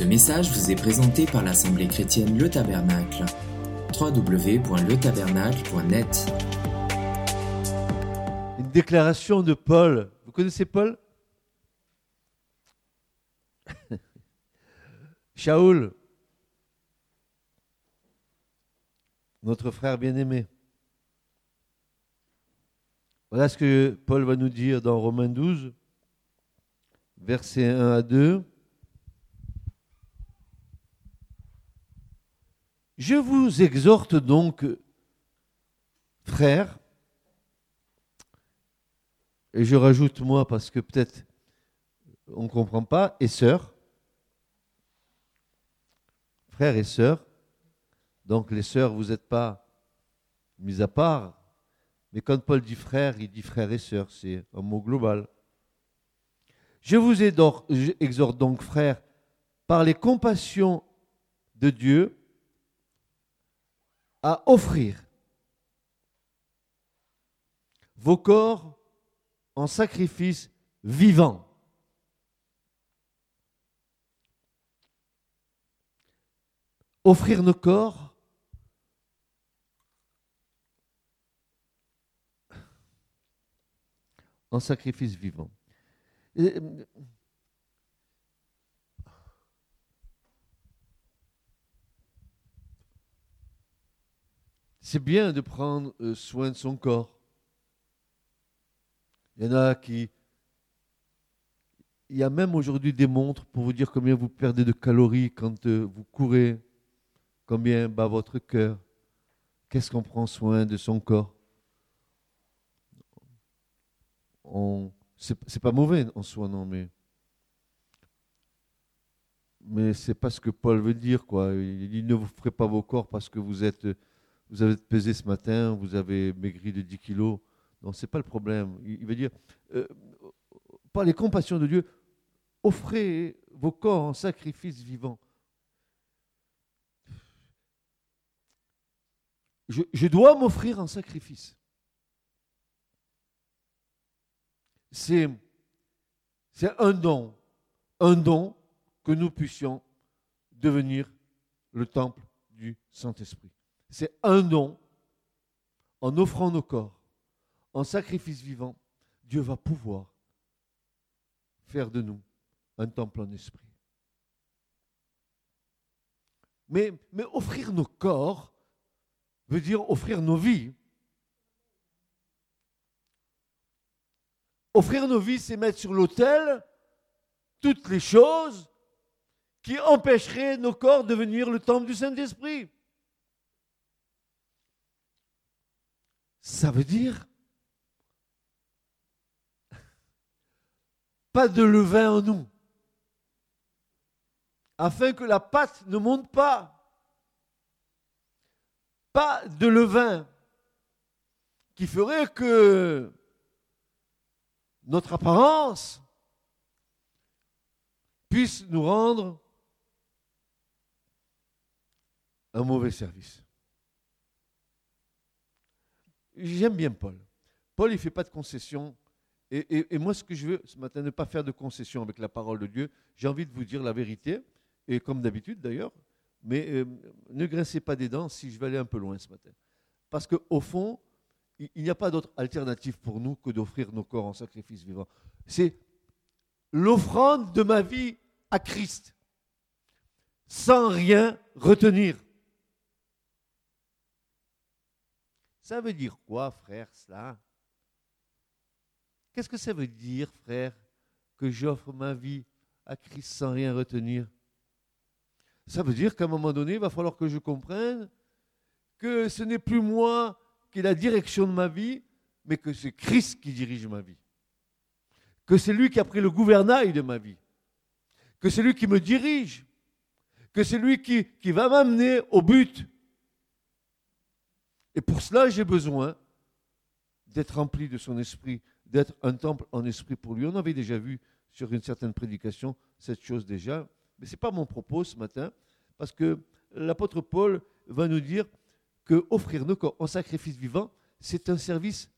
Ce message vous est présenté par l'Assemblée chrétienne Le Tabernacle. www.letabernacle.net Une déclaration de Paul. Vous connaissez Paul? Shaoul, notre frère bien-aimé. Voilà ce que Paul va nous dire dans Romains 12, versets 1 à 2. Je vous exhorte donc, frères, et je rajoute moi parce que peut-être on ne comprend pas, et sœurs, frères et sœurs, donc les sœurs, vous n'êtes pas mis à part, mais quand Paul dit frère, il dit frères et sœurs, c'est un mot global. Je vous exhorte donc, frères, par les compassions de Dieu, à offrir vos corps en sacrifice vivant. Offrir nos corps en sacrifice vivant. C'est bien de prendre euh, soin de son corps. Il y en a qui... Il y a même aujourd'hui des montres pour vous dire combien vous perdez de calories quand euh, vous courez, combien bat votre cœur, qu'est-ce qu'on prend soin de son corps? On, c'est pas mauvais en soi, non, mais mais c'est pas ce que Paul veut dire, quoi. Il dit ne vous ferez pas vos corps parce que vous êtes, vous avez pesé ce matin, vous avez maigri de 10 kilos. Non, c'est pas le problème. Il veut dire, euh, par les compassions de Dieu, offrez vos corps en sacrifice vivant. je dois m'offrir en sacrifice. c'est un don, un don que nous puissions devenir le temple du Saint-Esprit. C'est un don, en offrant nos corps, en sacrifice vivant, Dieu va pouvoir faire de nous un temple en esprit. Mais, offrir nos corps veut dire offrir nos vies. Offrir nos vies, c'est mettre sur l'autel toutes les choses qui empêcheraient nos corps de devenir le temple du Saint-Esprit. Ça veut dire pas de levain en nous, afin que la pâte ne monte pas. Pas de levain qui ferait que notre apparence puisse nous rendre un mauvais service. J'aime bien Paul. Paul, il ne fait pas de concessions. Et, moi, ce que je veux ce matin, ne pas faire de concessions avec la parole de Dieu. J'ai envie de vous dire la vérité, et comme d'habitude d'ailleurs, mais euh, ne grincez pas des dents si je vais aller un peu loin ce matin. Parce qu'au fond, il n'y a pas d'autre alternative pour nous que d'offrir nos corps en sacrifice vivant. C'est l'offrande de ma vie à Christ, sans rien retenir. Ça veut dire quoi, frère, cela? Qu'est-ce que ça veut dire, frère, que j'offre ma vie à Christ sans rien retenir? Ça veut dire qu'à un moment donné, il va falloir que je comprenne que ce n'est plus moi qui est la direction de ma vie, mais que c'est Christ qui dirige ma vie. Que c'est lui qui a pris le gouvernail de ma vie. Que c'est lui qui me dirige. Que c'est lui qui, qui va m'amener au but. Et pour cela, j'ai besoin d'être rempli de son esprit, d'être un temple en esprit pour lui. On avait déjà vu sur une certaine prédication cette chose déjà, mais ce n'est pas mon propos ce matin, parce que l'apôtre Paul va nous dire que offrir nos corps en sacrifice vivant, c'est un service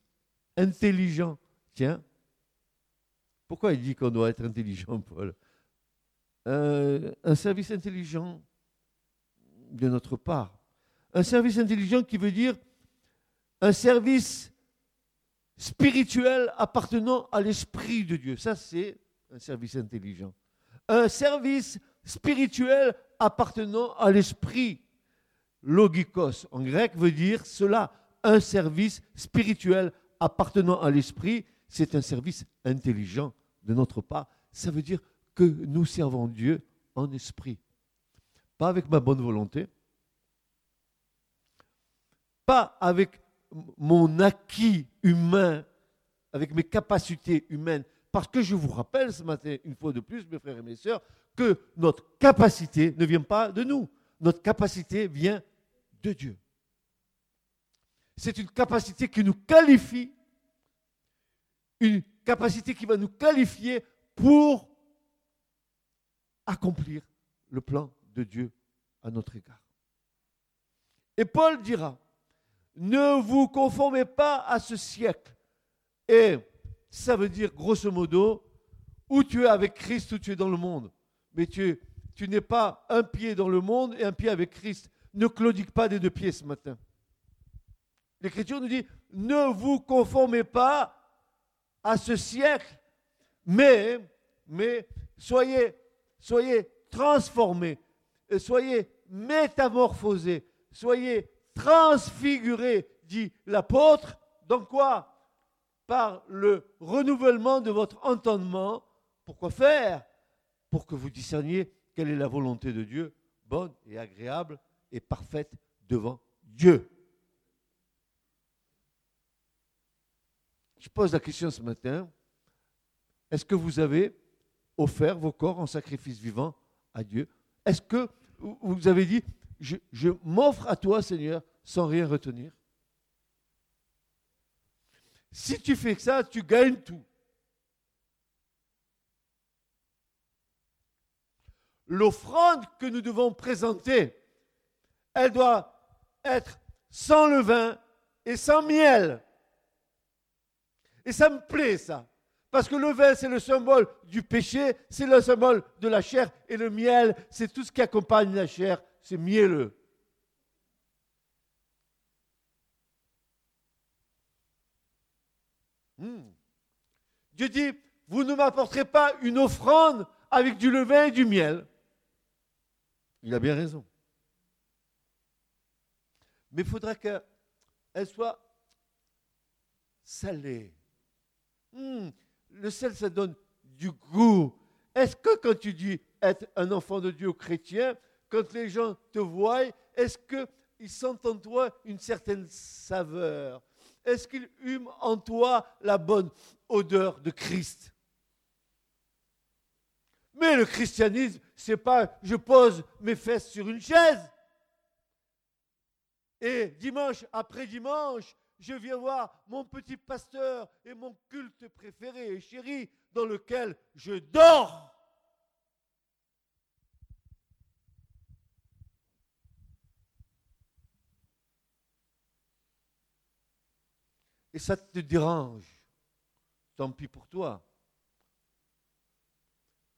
intelligent. Tiens, pourquoi il dit qu'on doit être intelligent, Paul? Euh, un service intelligent de notre part. Un service intelligent qui veut dire un service spirituel appartenant à l'Esprit de Dieu. Ça, c'est un service intelligent. Un service spirituel appartenant à l'Esprit. Logikos en grec veut dire cela. Un service spirituel appartenant à l'Esprit, c'est un service intelligent de notre part. Ça veut dire que nous servons Dieu en esprit. Pas avec ma bonne volonté, pas avec mon acquis humain, avec mes capacités humaines. Parce que je vous rappelle ce matin, une fois de plus, mes frères et mes sœurs, que notre capacité ne vient pas de nous. Notre capacité vient de Dieu. C'est une capacité qui nous qualifie, une capacité qui va nous qualifier pour accomplir le plan de Dieu à notre égard. Et Paul dira, ne vous conformez pas à ce siècle. Et ça veut dire, grosso modo, où tu es avec Christ, ou tu es dans le monde. Mais tu, n'es pas un pied dans le monde et un pied avec Christ. Ne claudique pas des deux pieds ce matin. L'Écriture nous dit, ne vous conformez pas à ce siècle, mais, mais soyez, soyez transformés, soyez métamorphosés, soyez transfiguré, dit l'apôtre, dans quoi? Par le renouvellement de votre entendement. Pourquoi faire? Pour que vous discerniez quelle est la volonté de Dieu, bonne et agréable et parfaite devant Dieu. Je pose la question ce matin, est-ce que vous avez offert vos corps en sacrifice vivant à Dieu? Est-ce que vous avez dit, je, m'offre à toi, Seigneur, sans rien retenir. Si tu fais ça, tu gagnes tout. L'offrande que nous devons présenter, elle doit être sans levain et sans miel. Et ça me plaît, ça. Parce que le vin, c'est le symbole du péché, c'est le symbole de la chair, et le miel, c'est tout ce qui accompagne la chair, c'est mielleux. Hmm. Dieu dit, vous ne m'apporterez pas une offrande avec du levain et du miel. Il a bien raison. Mais il faudra qu'elle soit salée. Hmm. Le sel, ça donne du goût. Est-ce que quand tu dis être un enfant de Dieu chrétien, quand les gens te voient, est-ce qu'ils sentent en toi une certaine saveur? Est-ce qu'ils hument en toi la bonne odeur de Christ? Mais le christianisme, c'est pas je pose mes fesses sur une chaise. Et dimanche après dimanche, je viens voir mon petit pasteur et mon culte préféré et chéri dans lequel je dors. Et ça te dérange, tant pis pour toi.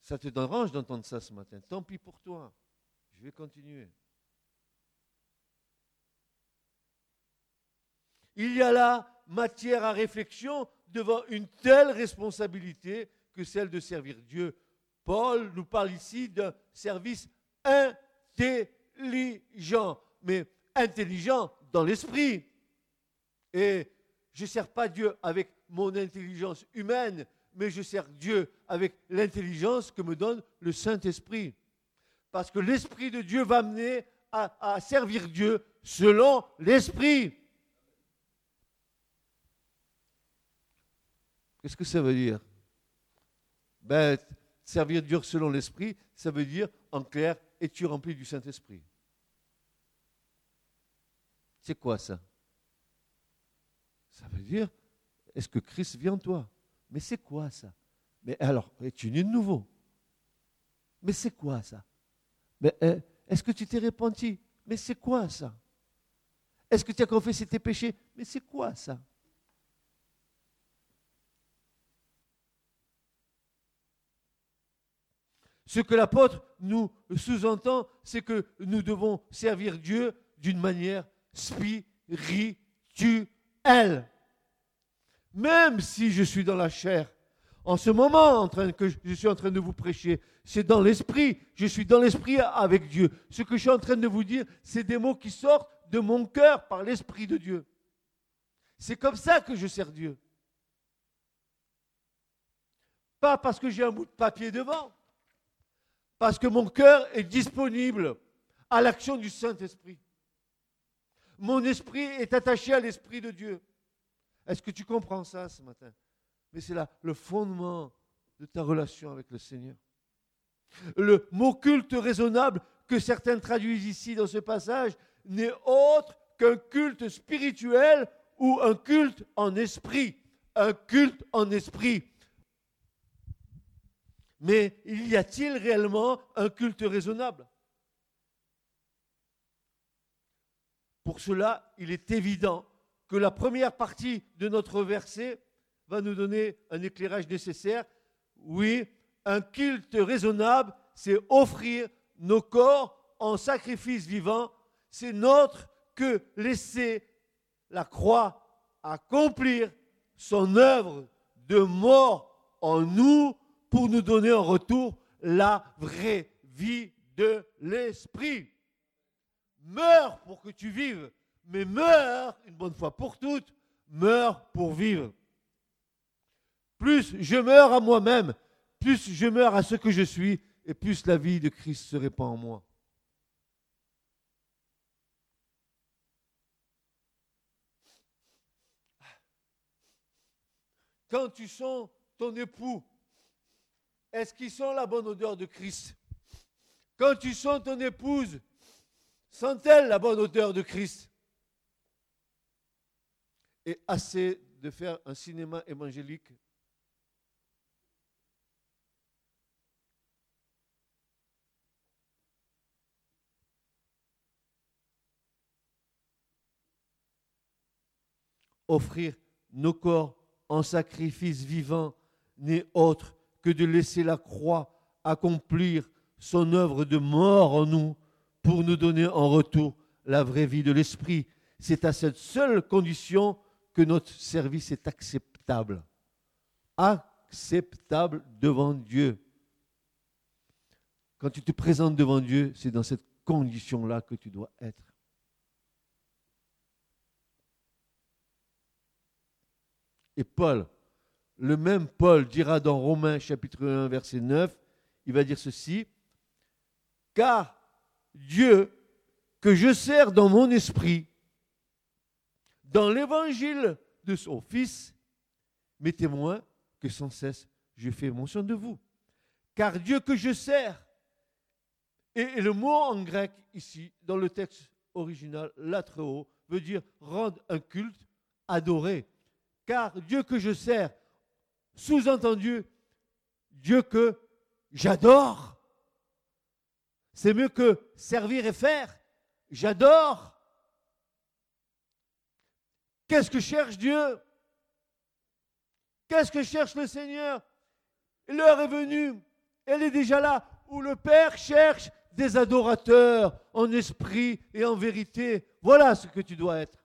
Ça te dérange d'entendre ça ce matin, tant pis pour toi. Je vais continuer. Il y a là matière à réflexion devant une telle responsabilité que celle de servir Dieu. Paul nous parle ici d'un service intelligent, mais intelligent dans l'esprit. Et je ne sers pas Dieu avec mon intelligence humaine, mais je sers Dieu avec l'intelligence que me donne le Saint-Esprit. Parce que l'Esprit de Dieu va mener à, servir Dieu selon l'Esprit. Qu'est-ce que ça veut dire? Ben, Servir Dieu selon l'Esprit, ça veut dire, en clair, es-tu rempli du Saint-Esprit? C'est quoi ça? Ça veut dire, est-ce que Christ vit en toi? Mais c'est quoi ça? Mais alors, es-tu né de nouveau? Mais c'est quoi ça? Mais euh, est-ce que tu t'es repenti? Mais c'est quoi ça? Est-ce que tu as confessé tes péchés? Mais c'est quoi ça? Ce que l'apôtre nous sous-entend, c'est que nous devons servir Dieu d'une manière spirituelle. Même si je suis dans la chair, en ce moment en train que je suis en train de vous prêcher, c'est dans l'esprit. Je suis dans l'esprit avec Dieu. Ce que je suis en train de vous dire, c'est des mots qui sortent de mon cœur par l'esprit de Dieu. C'est comme ça que je sers Dieu. Pas parce que j'ai un bout de papier devant, parce que mon cœur est disponible à l'action du Saint-Esprit. Mon esprit est attaché à l'esprit de Dieu. Est-ce que tu comprends ça ce matin? Mais c'est là le fondement de ta relation avec le Seigneur. Le mot culte raisonnable que certains traduisent ici dans ce passage n'est autre qu'un culte spirituel ou un culte en esprit. Un culte en esprit. Mais y a-t-il réellement un culte raisonnable? Pour cela, il est évident que la première partie de notre verset va nous donner un éclairage nécessaire. Oui, un culte raisonnable, c'est offrir nos corps en sacrifice vivant. C'est notre que laisser la croix accomplir son œuvre de mort en nous pour nous donner en retour la vraie vie de l'esprit. Meurs pour que tu vives, mais meurs une bonne fois pour toutes, meurs pour vivre. Plus je meurs à moi-même, plus je meurs à ce que je suis, et plus la vie de Christ se répand en moi. Quand tu sens ton époux, est-ce qu'il sent la bonne odeur de Christ? Quand tu sens ton épouse, sent-elle la bonne odeur de Christ Et assez de faire un cinéma évangélique offrir nos corps en sacrifice vivant n'est autre que de laisser la croix accomplir son œuvre de mort en nous pour nous donner en retour la vraie vie de l'esprit. C'est à cette seule condition que notre service est acceptable. Acceptable devant Dieu. Quand tu te présentes devant Dieu, c'est dans cette condition-là que tu dois être. Et Paul, le même Paul dira dans Romains chapitre 1 verset 9, il va dire ceci, car Dieu que je sers dans mon esprit, dans l'évangile de son Fils, mes témoins, que sans cesse je fais mention de vous. Car Dieu que je sers, et, le mot en grec ici, dans le texte original, latreo, veut dire rendre un culte, adorer car Dieu que je sers, sous-entendu, Dieu que j'adore. C'est mieux que servir et faire. J'adore. Qu'est-ce que cherche Dieu? Qu'est-ce que cherche le Seigneur? L'heure est venue, elle est déjà là, où le Père cherche des adorateurs en esprit et en vérité. Voilà ce que tu dois être.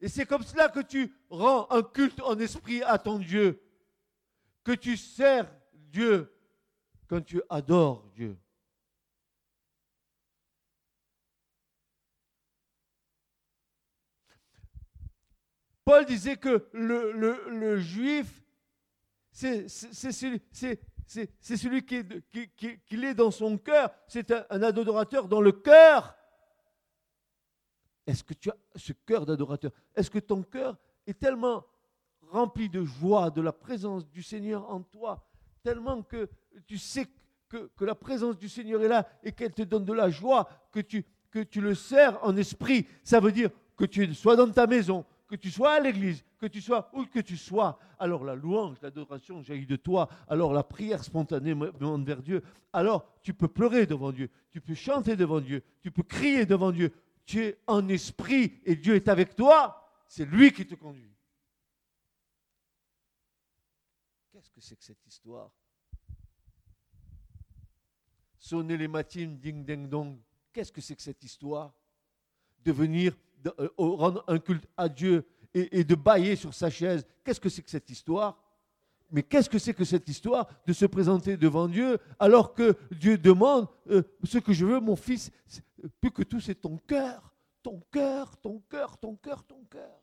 Et c'est comme cela que tu rends un culte en esprit à ton Dieu, que tu sers Dieu quand tu adores Dieu. Paul disait que le, juif, c'est celui, qui, est, dans son cœur, c'est un adorateur dans le cœur. Est-ce que tu as ce cœur d'adorateur? Est-ce que ton cœur est tellement rempli de joie, de la présence du Seigneur en toi, tellement que tu sais que, la présence du Seigneur est là et qu'elle te donne de la joie, que tu, que tu le sers en esprit Ça veut dire que tu sois dans ta maison, que tu sois à l'église, que tu sois où que tu sois, alors la louange, l'adoration jaillit de toi, alors la prière spontanée monte vers Dieu, alors tu peux pleurer devant Dieu, tu peux chanter devant Dieu, tu peux crier devant Dieu, tu es en esprit et Dieu est avec toi, c'est lui qui te conduit. Qu'est-ce que c'est que cette histoire? Sonner les matines, ding ding dong. Qu'est-ce que c'est que cette histoire? De venir rendre un culte à Dieu et, de bailler sur sa chaise. Qu'est-ce que c'est que cette histoire? Mais qu'est-ce que c'est que cette histoire de se présenter devant Dieu alors que Dieu demande euh, ce que je veux, mon fils, euh, plus que tout, c'est ton cœur, ton cœur, ton cœur, ton cœur, ton cœur.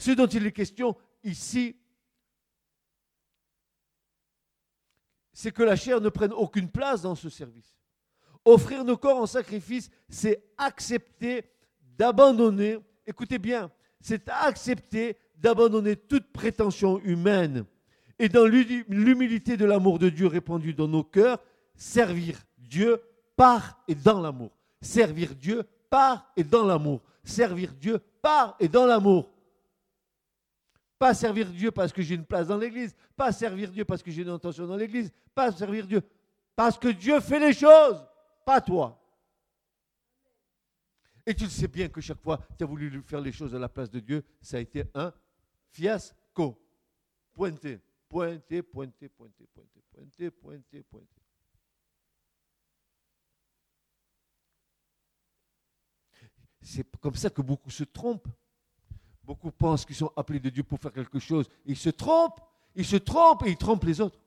Ce dont il est question ici, c'est que la chair ne prenne aucune place dans ce service. Offrir nos corps en sacrifice, c'est accepter d'abandonner, écoutez bien, c'est accepter d'abandonner toute prétention humaine et dans l'humilité de l'amour de Dieu répandu dans nos cœurs, servir Dieu par et dans l'amour. Servir Dieu par et dans l'amour. Servir Dieu par et dans l'amour. Pas servir Dieu parce que j'ai une place dans l'église. Pas servir Dieu parce que j'ai une intention dans l'église. Pas servir Dieu parce que Dieu fait les choses, pas toi. Et tu le sais bien que chaque fois tu as voulu faire les choses à la place de Dieu, ça a été un fiasco. Pointé, pointé, pointé, pointé, pointé, pointé, pointé, pointé. C'est comme ça que beaucoup se trompent. Beaucoup pensent qu'ils sont appelés de Dieu pour faire quelque chose. Ils se trompent, ils se trompent et ils trompent les autres.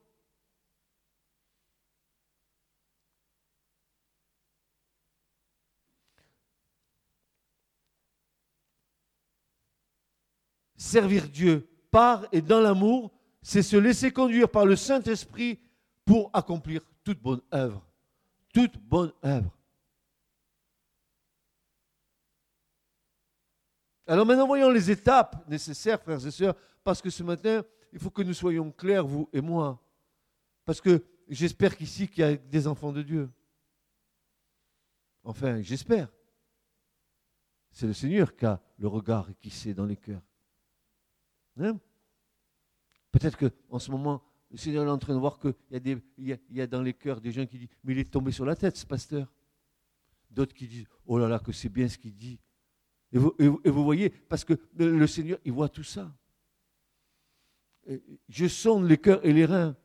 Servir Dieu par et dans l'amour, c'est se laisser conduire par le Saint-Esprit pour accomplir toute bonne œuvre. Toute bonne œuvre. Alors maintenant, voyons les étapes nécessaires, frères et sœurs, parce que ce matin, il faut que nous soyons clairs, vous et moi. Parce que j'espère qu'ici, qu'il y a des enfants de Dieu. Enfin, j'espère. C'est le Seigneur qui a le regard et qui sait dans les cœurs. Hein? Peut-être qu'en ce moment, le Seigneur est en train de voir qu'il y, y a dans les cœurs des gens qui disent Mais il est tombé sur la tête, ce pasteur. D'autres qui disent Oh là là, que c'est bien ce qu'il dit. Et vous, voyez, parce que le Seigneur, il voit tout ça. Je sonde les cœurs et les reins.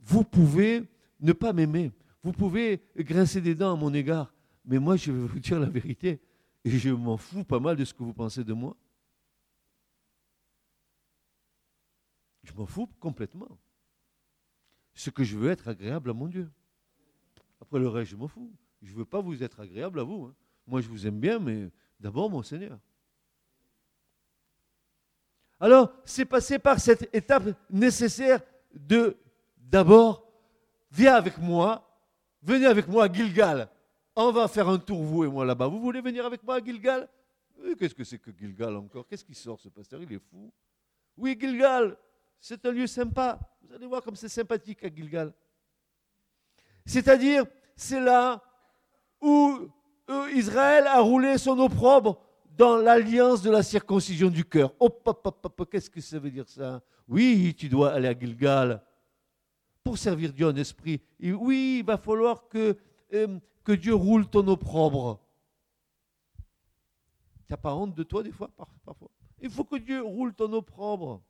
Vous pouvez ne pas m'aimer. Vous pouvez grincer des dents à mon égard. Mais moi, je vais vous dire la vérité. Et je m'en fous pas mal de ce que vous pensez de moi. Je m'en fous complètement. Ce que je veux être agréable à mon Dieu. Après le reste, je m'en fous. Je ne veux pas vous être agréable à vous. Hein. Moi, je vous aime bien, mais D'abord mon Seigneur. Alors, c'est passé par cette étape nécessaire de d'abord, viens avec moi, venez avec moi à Gilgal. On va faire un tour, vous et moi, là-bas. Vous voulez venir avec moi à Gilgal? Qu'est-ce que c'est que Gilgal encore? Qu'est-ce qui sort, ce pasteur? Il est fou. Oui, Gilgal, c'est un lieu sympa. Vous allez voir comme c'est sympathique à Gilgal. C'est-à-dire, c'est là où Israël a roulé son opprobre dans l'alliance de la circoncision du cœur. Oh, qu'est-ce que ça veut dire ça Oui, tu dois aller à Gilgal pour servir Dieu en esprit. Oui, il va falloir que, euh, Dieu roule ton opprobre. Tu n'as pas honte de toi des fois parfois? Il faut que Dieu roule ton opprobre.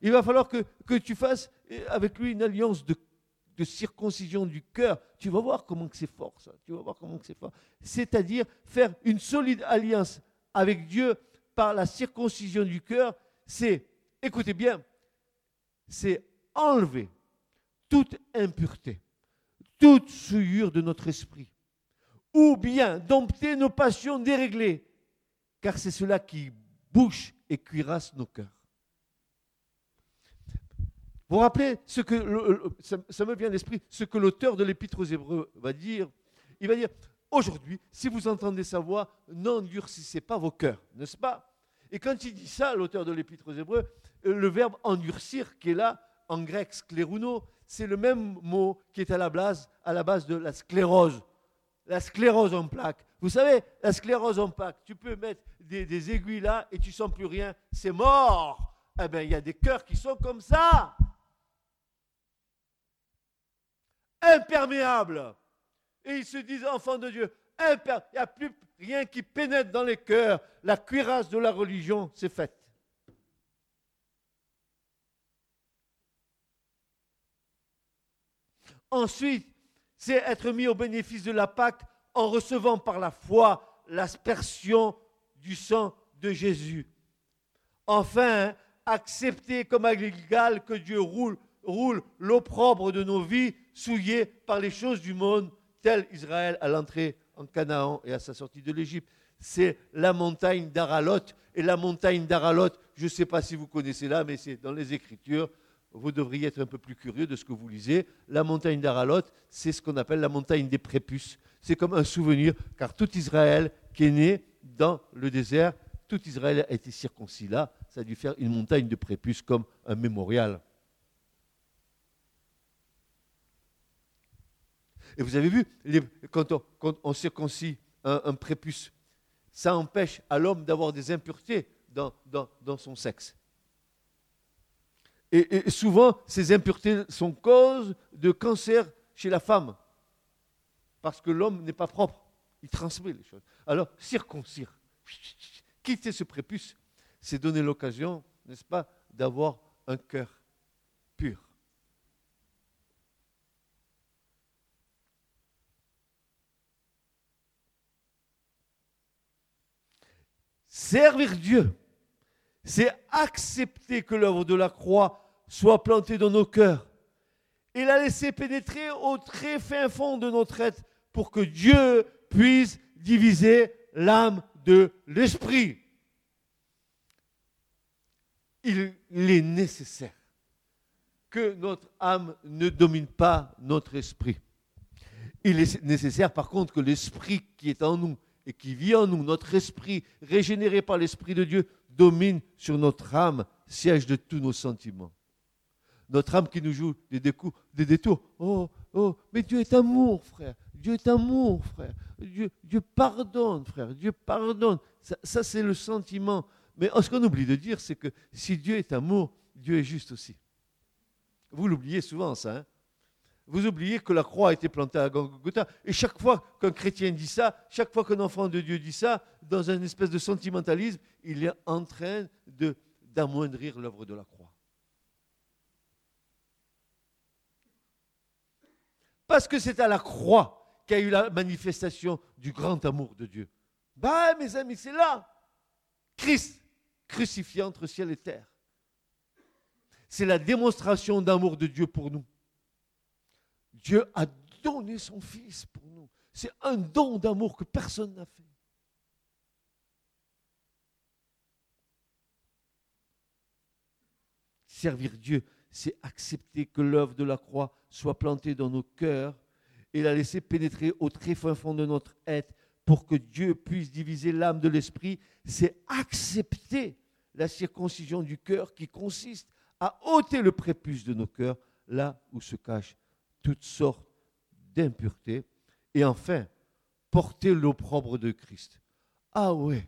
Il va falloir que, que tu fasses euh, avec lui une alliance de de circoncision du cœur, tu vas voir comment c'est fort ça. Tu vas voir comment c'est fort. C'est-à-dire faire une solide alliance avec Dieu par la circoncision du cœur, c'est, écoutez bien, c'est enlever toute impureté, toute souillure de notre esprit, ou bien dompter nos passions déréglées, car c'est cela qui bouche et cuirasse nos cœurs. Vous rappelez ce que ça, me vient à ce que l'auteur de l'Épître aux Hébreux va dire Il va dire aujourd'hui, si vous entendez sa voix, n'endurcissez pas vos cœurs, n'est-ce pas? Et quand il dit ça, l'auteur de l'Épître aux Hébreux, euh, le verbe endurcir qui est là en grec scléruno, c'est le même mot qui est à la base, à la de la sclérose. La sclérose en plaque. Vous savez, la sclérose en plaque, tu peux mettre des, des aiguilles là et tu sens plus rien, c'est mort. Eh bien, il y a des cœurs qui sont comme ça. Imperméable. Et ils se disent enfants de Dieu. Il n'y a plus rien qui pénètre dans les cœurs. La cuirasse de la religion, c'est faite. Ensuite, c'est être mis au bénéfice de la Pâque en recevant par la foi l'aspersion du sang de Jésus. Enfin, accepter comme égal que Dieu roule l'opprobre de nos vies souillées par les choses du monde, tel Israël à l'entrée en Canaan et à sa sortie de l'Égypte. C'est la montagne d'Aralot. Et la montagne d'Aralot, je ne sais pas si vous connaissez là, mais c'est dans les Écritures. Vous devriez être un peu plus curieux de ce que vous lisez. La montagne d'Aralot, c'est ce qu'on appelle la montagne des prépuces. C'est comme un souvenir, car tout Israël qui est né dans le désert, tout Israël a été circoncis là. Ça a dû faire une montagne de prépuces comme un mémorial. Et vous avez vu, quand, on, circoncis un, prépuce, ça empêche à l'homme d'avoir des impuretés dans, son sexe. Et, souvent, ces impuretés sont cause de cancer chez la femme. Parce que l'homme n'est pas propre. Il transmet les choses. Alors, circoncire. Quitter ce prépuce, c'est donner l'occasion, n'est-ce pas, d'avoir un cœur pur. Servir Dieu, c'est accepter que l'œuvre de la croix soit plantée dans nos cœurs et la laisser pénétrer au très fin fond de notre être pour que Dieu puisse diviser l'âme de l'esprit. Il, est nécessaire que notre âme ne domine pas notre esprit. Il est nécessaire par contre que l'esprit qui est en nous et qui vit en nous, notre esprit régénéré par l'Esprit de Dieu, domine sur notre âme, siège de tous nos sentiments. Notre âme qui nous joue des, des détours. Oh, oh, mais Dieu est amour, frère. Dieu est amour, frère. Dieu, Dieu pardonne, frère. Dieu pardonne. Ça, ça c'est le sentiment. Mais ce qu'on oublie de dire, c'est que si Dieu est amour, Dieu est juste aussi. Vous l'oubliez souvent, ça. Hein vous oubliez que la croix a été plantée à Golgotha. Et chaque fois qu'un chrétien dit ça, chaque fois qu'un enfant de Dieu dit ça, dans une espèce de sentimentalisme, il est en train d'amoindrir l'œuvre de la croix. Parce que c'est à la croix qu'a eu la manifestation du grand amour de Dieu. Bah, mes amis, c'est là. Christ, crucifié entre ciel et terre. C'est la démonstration d'amour de Dieu pour nous. Dieu a donné son Fils pour nous. C'est un don d'amour que personne n'a fait. Servir Dieu, c'est accepter que l'œuvre de la croix soit plantée dans nos cœurs et la laisser pénétrer au très fin fond de notre être pour que Dieu puisse diviser l'âme de l'esprit. C'est accepter la circoncision du cœur qui consiste à ôter le prépuce de nos cœurs là où se cache toutes sortes d'impuretés, et enfin, porter l'opprobre de Christ. Ah oui,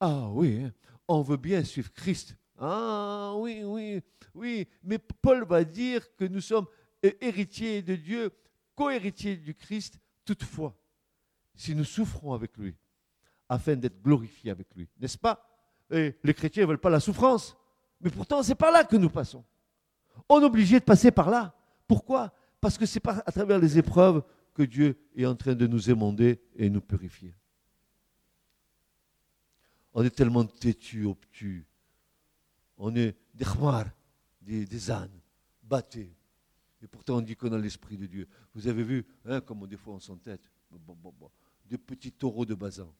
ah oui, hein. on veut bien suivre Christ. Ah oui, oui, oui, mais Paul va dire que nous sommes héritiers de Dieu, co-héritiers du Christ, toutefois, si nous souffrons avec lui, afin d'être glorifiés avec lui. N'est-ce pas? Et Les chrétiens ne veulent pas la souffrance, mais pourtant c'est par là que nous passons. On est obligé de passer par là. Pourquoi? Parce que c'est pas à travers les épreuves que Dieu est en train de nous émonder et nous purifier. On est tellement têtu, obtus. On est des khmar, des, ânes, battés. Et pourtant, on dit qu'on a l'esprit de Dieu. Vous avez vu, hein, comment des fois on s'entête. Bon, des petits taureaux de Bazan.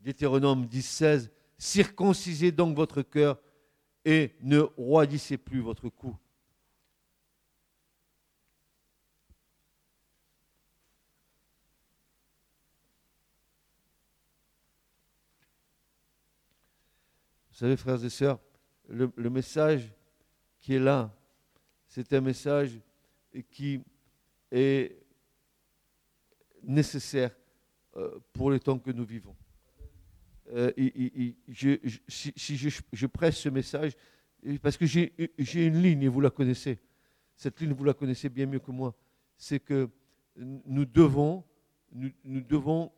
Deutéronome 10, 16. Circoncisez donc votre cœur et ne roidissez plus votre cou. Vous savez, frères et sœurs, le, message qui est là, c'est un message qui est nécessaire euh, pour le temps que nous vivons. Euh, si, je, presse ce message, parce que j'ai une ligne, et vous la connaissez, cette ligne, vous la connaissez bien mieux que moi, c'est que nous devons, nous, devons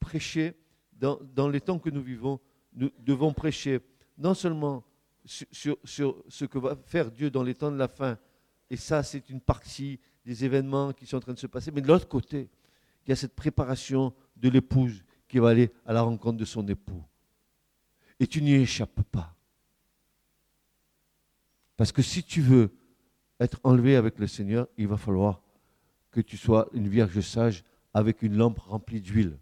prêcher dans, les temps que nous vivons, nous devons prêcher non seulement sur ce que va faire Dieu dans les temps de la fin. Et ça, c'est une partie des événements qui sont en train de se passer. Mais de l'autre côté, il y a cette préparation de l'épouse qui va aller à la rencontre de son époux. Et tu n'y échappes pas. Parce que si tu veux être enlevé avec le Seigneur, il va falloir que tu sois une vierge sage avec une lampe remplie d'huile.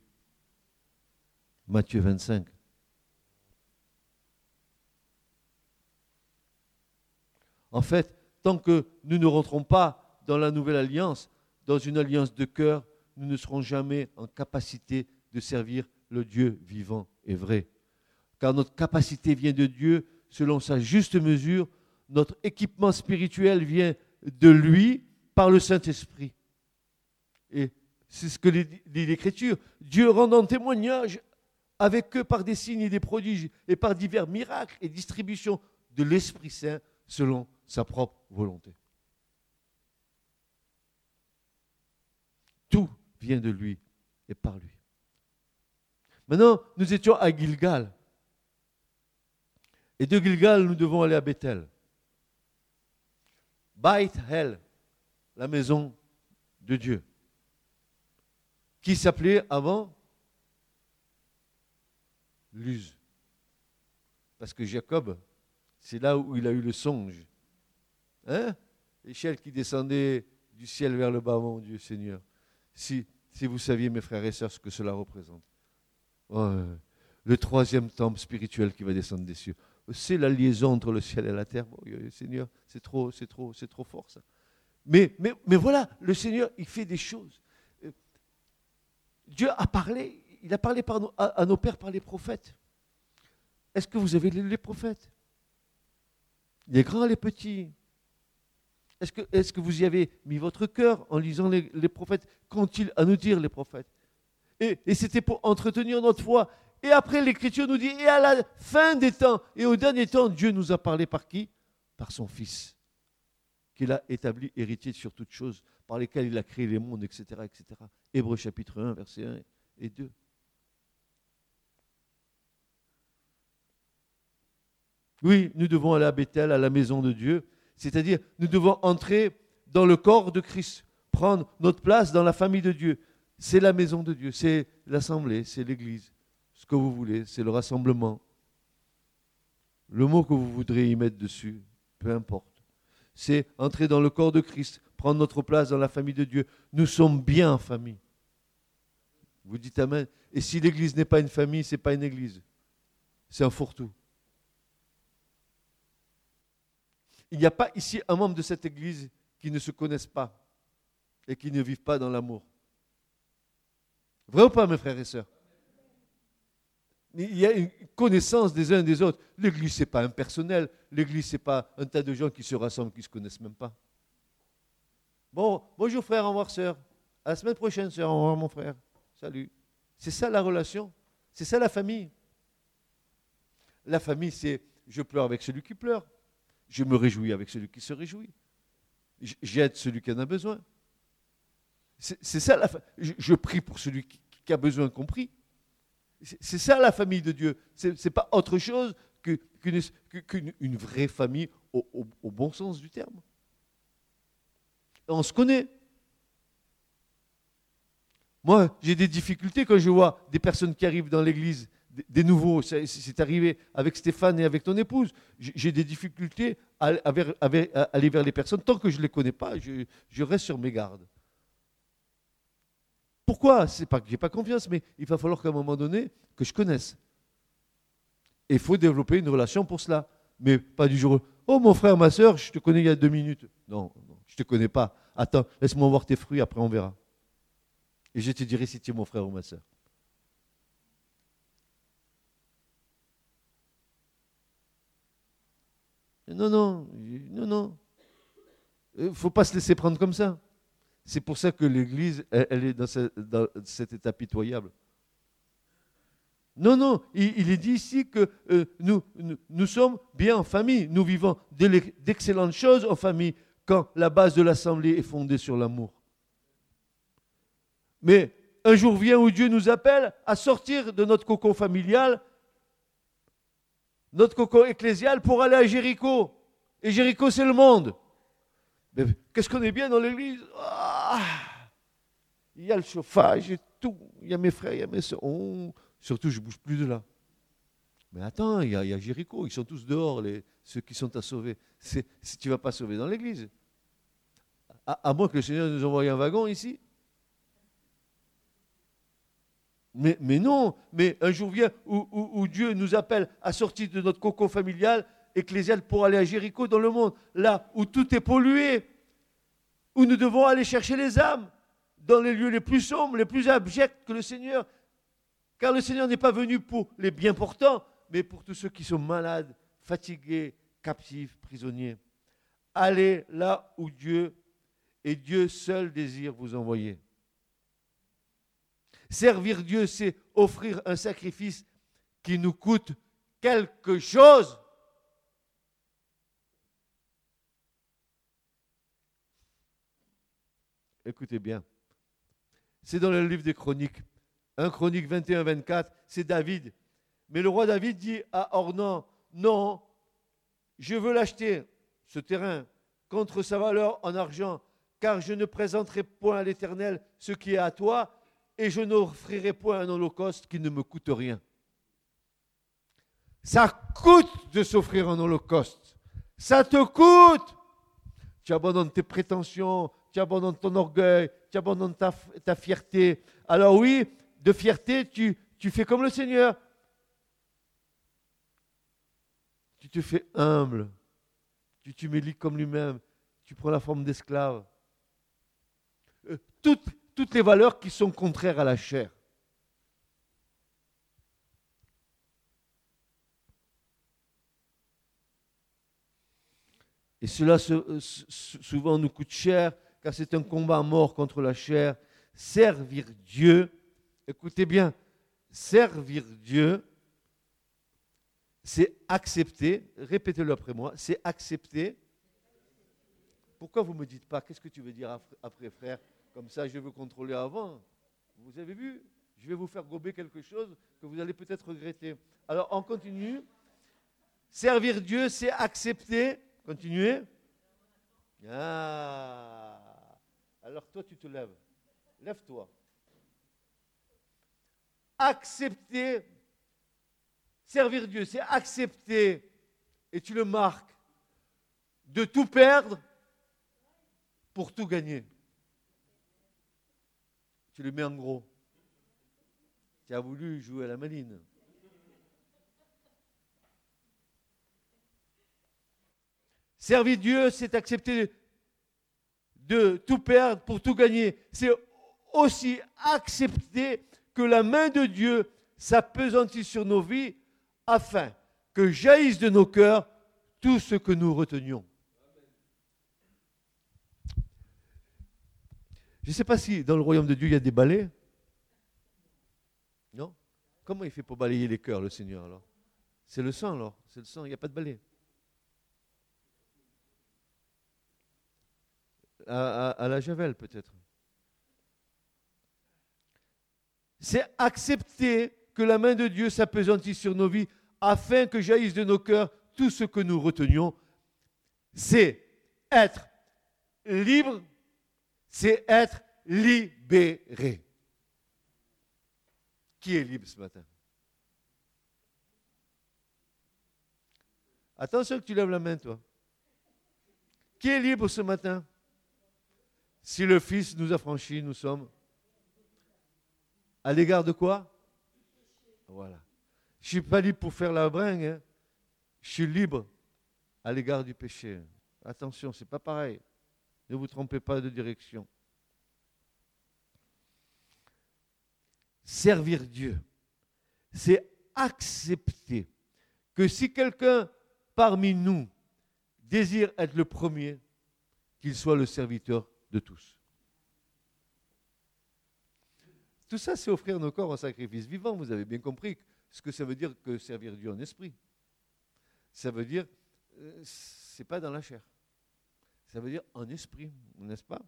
Matthieu 25. En fait, tant que nous ne rentrons pas dans la nouvelle alliance, dans une alliance de cœur, nous ne serons jamais en capacité de servir le Dieu vivant et vrai. Car notre capacité vient de Dieu selon sa juste mesure, notre équipement spirituel vient de lui par le Saint-Esprit. Et c'est ce que dit l'Écriture. Dieu rend en témoignage avec eux par des signes et des prodiges et par divers miracles et distributions de l'Esprit Saint selon sa propre volonté. Tout vient de lui et par lui. Maintenant, nous étions à Gilgal. Et de Gilgal, nous devons aller à Bethel. Beit Hel, la maison de Dieu, qui s'appelait avant Luz. Parce que Jacob, c'est là où il a eu le songe. Hein L'échelle qui descendait du ciel vers le bas, mon Dieu Seigneur. Si, si vous saviez, mes frères et sœurs, ce que cela représente. Le troisième temple spirituel qui va descendre des cieux. C'est la liaison entre le ciel et la terre. Seigneur, c'est trop, c'est trop, c'est trop fort ça. Mais, voilà, le Seigneur, il fait des choses. Euh, Dieu a parlé, il a parlé par à, nos pères par les prophètes. Est-ce que vous avez lu les prophètes? Les grands, les petits Est-ce que, vous y avez mis votre cœur en lisant les, prophètes Qu'ont-ils à nous dire, les prophètes? Et, c'était pour entretenir notre foi. Et après, l'Écriture nous dit, et à la fin des temps, et au dernier temps, Dieu nous a parlé par qui? Par son Fils, qu'il a établi héritier sur toutes choses, par lesquelles il a créé les mondes, etc. etc. Hébreu chapitre 1, verset 1 et 2. Oui, nous devons aller à Bethel, à la maison de Dieu, c'est-à-dire nous devons entrer dans le corps de Christ, prendre notre place dans la famille de Dieu. C'est la maison de Dieu, c'est l'assemblée, c'est l'Église, ce que vous voulez, c'est le rassemblement. Le mot que vous voudrez y mettre dessus, peu importe. C'est entrer dans le corps de Christ, prendre notre place dans la famille de Dieu. Nous sommes bien en famille. Vous dites Amen. Et si l'Église n'est pas une famille, ce n'est pas une Église. C'est un fourre-tout. Il n'y a pas ici un membre de cette Église qui ne se connaisse pas et qui ne vive pas dans l'amour. Vrai pas, mes frères et sœurs? Il y a une connaissance des uns des autres. L'Église, ce n'est pas impersonnel. L'Église, ce n'est pas un tas de gens qui se rassemblent, qui ne se connaissent même pas. Bon, bonjour frère, au revoir sœur. À la semaine prochaine, sœur, au revoir mon frère. Salut. C'est ça la relation. C'est ça la famille. La famille, c'est je pleure avec celui qui pleure. Je me réjouis avec celui qui se réjouit. J'aide celui qui en a besoin. C'est ça la je, prie pour celui qui, a besoin compris. C'est ça la famille de Dieu. Ce n'est pas autre chose qu'une vraie famille au, au, bon sens du terme. On se connaît. Moi, j'ai des difficultés quand je vois des personnes qui arrivent dans l'église des nouveaux. C'est arrivé avec Stéphane et avec ton épouse. J'ai des difficultés à, aller vers les personnes. Tant que je ne les connais pas, je, reste sur mes gardes. Pourquoi C'est pas que j'ai pas confiance, mais il va falloir qu'à un moment donné, que je connaisse. Et il faut développer une relation pour cela. Mais pas du jour. Oh mon frère, ma soeur, je te connais il y a deux minutes. Non, non je ne te connais pas. Attends, laisse-moi voir tes fruits, après on verra. Et je te dirai si tu es mon frère ou ma soeur. Non, non, non, non. Il ne faut pas se laisser prendre comme ça. C'est pour ça que l'Église, elle, est dans, cet état pitoyable. Non, non, il, est dit ici que euh, nous, sommes bien en famille. Nous vivons d'excellentes choses en famille quand la base de l'Assemblée est fondée sur l'amour. Mais un jour vient où Dieu nous appelle à sortir de notre cocon familial notre cocon ecclésial pour aller à Jéricho. Et Jéricho, c'est le monde. Qu'est-ce qu'on est bien dans l'église? Ah Il y a le chauffage et tout. Il y a mes frères, il y a mes soeurs. Oh, surtout, je ne bouge plus de là. Mais attends, il y, a, Jéricho. Ils sont tous dehors, ceux qui sont à sauver. Si tu ne vas pas sauver dans l'église. À, moins que le Seigneur nous envoie un wagon ici. Mais, mais, non, mais un jour vient où, Dieu nous appelle à sortir de notre cocon familial ecclésial pour aller à Jéricho dans le monde, là où tout est pollué, où nous devons aller chercher les âmes, dans les lieux les plus sombres, les plus abjects que le Seigneur. Car le Seigneur n'est pas venu pour les bien portants, mais pour tous ceux qui sont malades, fatigués, captifs, prisonniers. Allez là où Dieu et Dieu seul désire vous envoyer. Servir Dieu, c'est offrir un sacrifice qui nous coûte quelque chose. Écoutez bien. C'est dans le livre des Chroniques. 1 Chronique 21-24, c'est David. Mais le roi David dit à Ornan, non, je veux l'acheter, ce terrain, contre sa valeur en argent, car je ne présenterai point à l'Éternel ce qui est à toi, et je n'offrirai point un holocauste qui ne me coûte rien. Ça coûte de s'offrir un holocauste. Ça te coûte. Tu abandonnes tes prétentions, tu abandonnes ton orgueil, tu abandonnes ta, fierté. Alors oui, de fierté, tu, tu fais comme le Seigneur. Tu te fais humble. Tu t'humilies comme lui-même. Tu prends la forme d'esclave. Euh, toutes, toutes les valeurs qui sont contraires à la chair. Et cela souvent nous coûte cher, car c'est un combat mort contre la chair. Servir Dieu, écoutez bien, servir Dieu, c'est accepter, répétez-le après moi, c'est accepter. Pourquoi vous ne me dites pas, qu'est-ce que tu veux dire après, frère? Comme ça, je veux contrôler avant. Vous avez vu? Je vais vous faire gober quelque chose que vous allez peut-être regretter. Alors, on continue. Servir Dieu, c'est accepter. Continuez. Ah. Alors, toi, tu te lèves. Lève-toi. Accepter. Servir Dieu, c'est accepter. Et tu le marques. De tout perdre pour tout gagner. Tu le mets en gros. Tu as voulu jouer à la maline. Servir Dieu, c'est accepter de tout perdre pour tout gagner. C'est aussi accepter que la main de Dieu s'apesantit sur nos vies afin que jaillisse de nos cœurs tout ce que nous retenions. Je ne sais pas si dans le royaume de Dieu, il y a des balais. Non? Comment il fait pour balayer les cœurs, le Seigneur, alors? C'est le sang, alors. C'est le sang, il n'y a pas de balai. À, la javel, peut-être. C'est accepter que la main de Dieu s'apesantisse sur nos vies afin que jaillisse de nos cœurs tout ce que nous retenions. C'est être libre c'est être libéré. Qui est libre ce matin? Attention que tu lèves la main, toi. Qui est libre ce matin? Si le Fils nous a franchis, nous sommes. À l'égard de quoi? Voilà. Je ne suis pas libre pour faire la bringue. Hein. Je suis libre à l'égard du péché. Attention, ce n'est pas pareil. Ne vous trompez pas de direction. Servir Dieu, c'est accepter que si quelqu'un parmi nous désire être le premier, qu'il soit le serviteur tous. Tout ça, c'est offrir nos corps en sacrifice vivant. Vous avez bien compris ce que ça veut dire que servir Dieu en esprit. Ça veut dire, euh, c'est pas dans la chair ça veut dire en esprit, n'est-ce pas?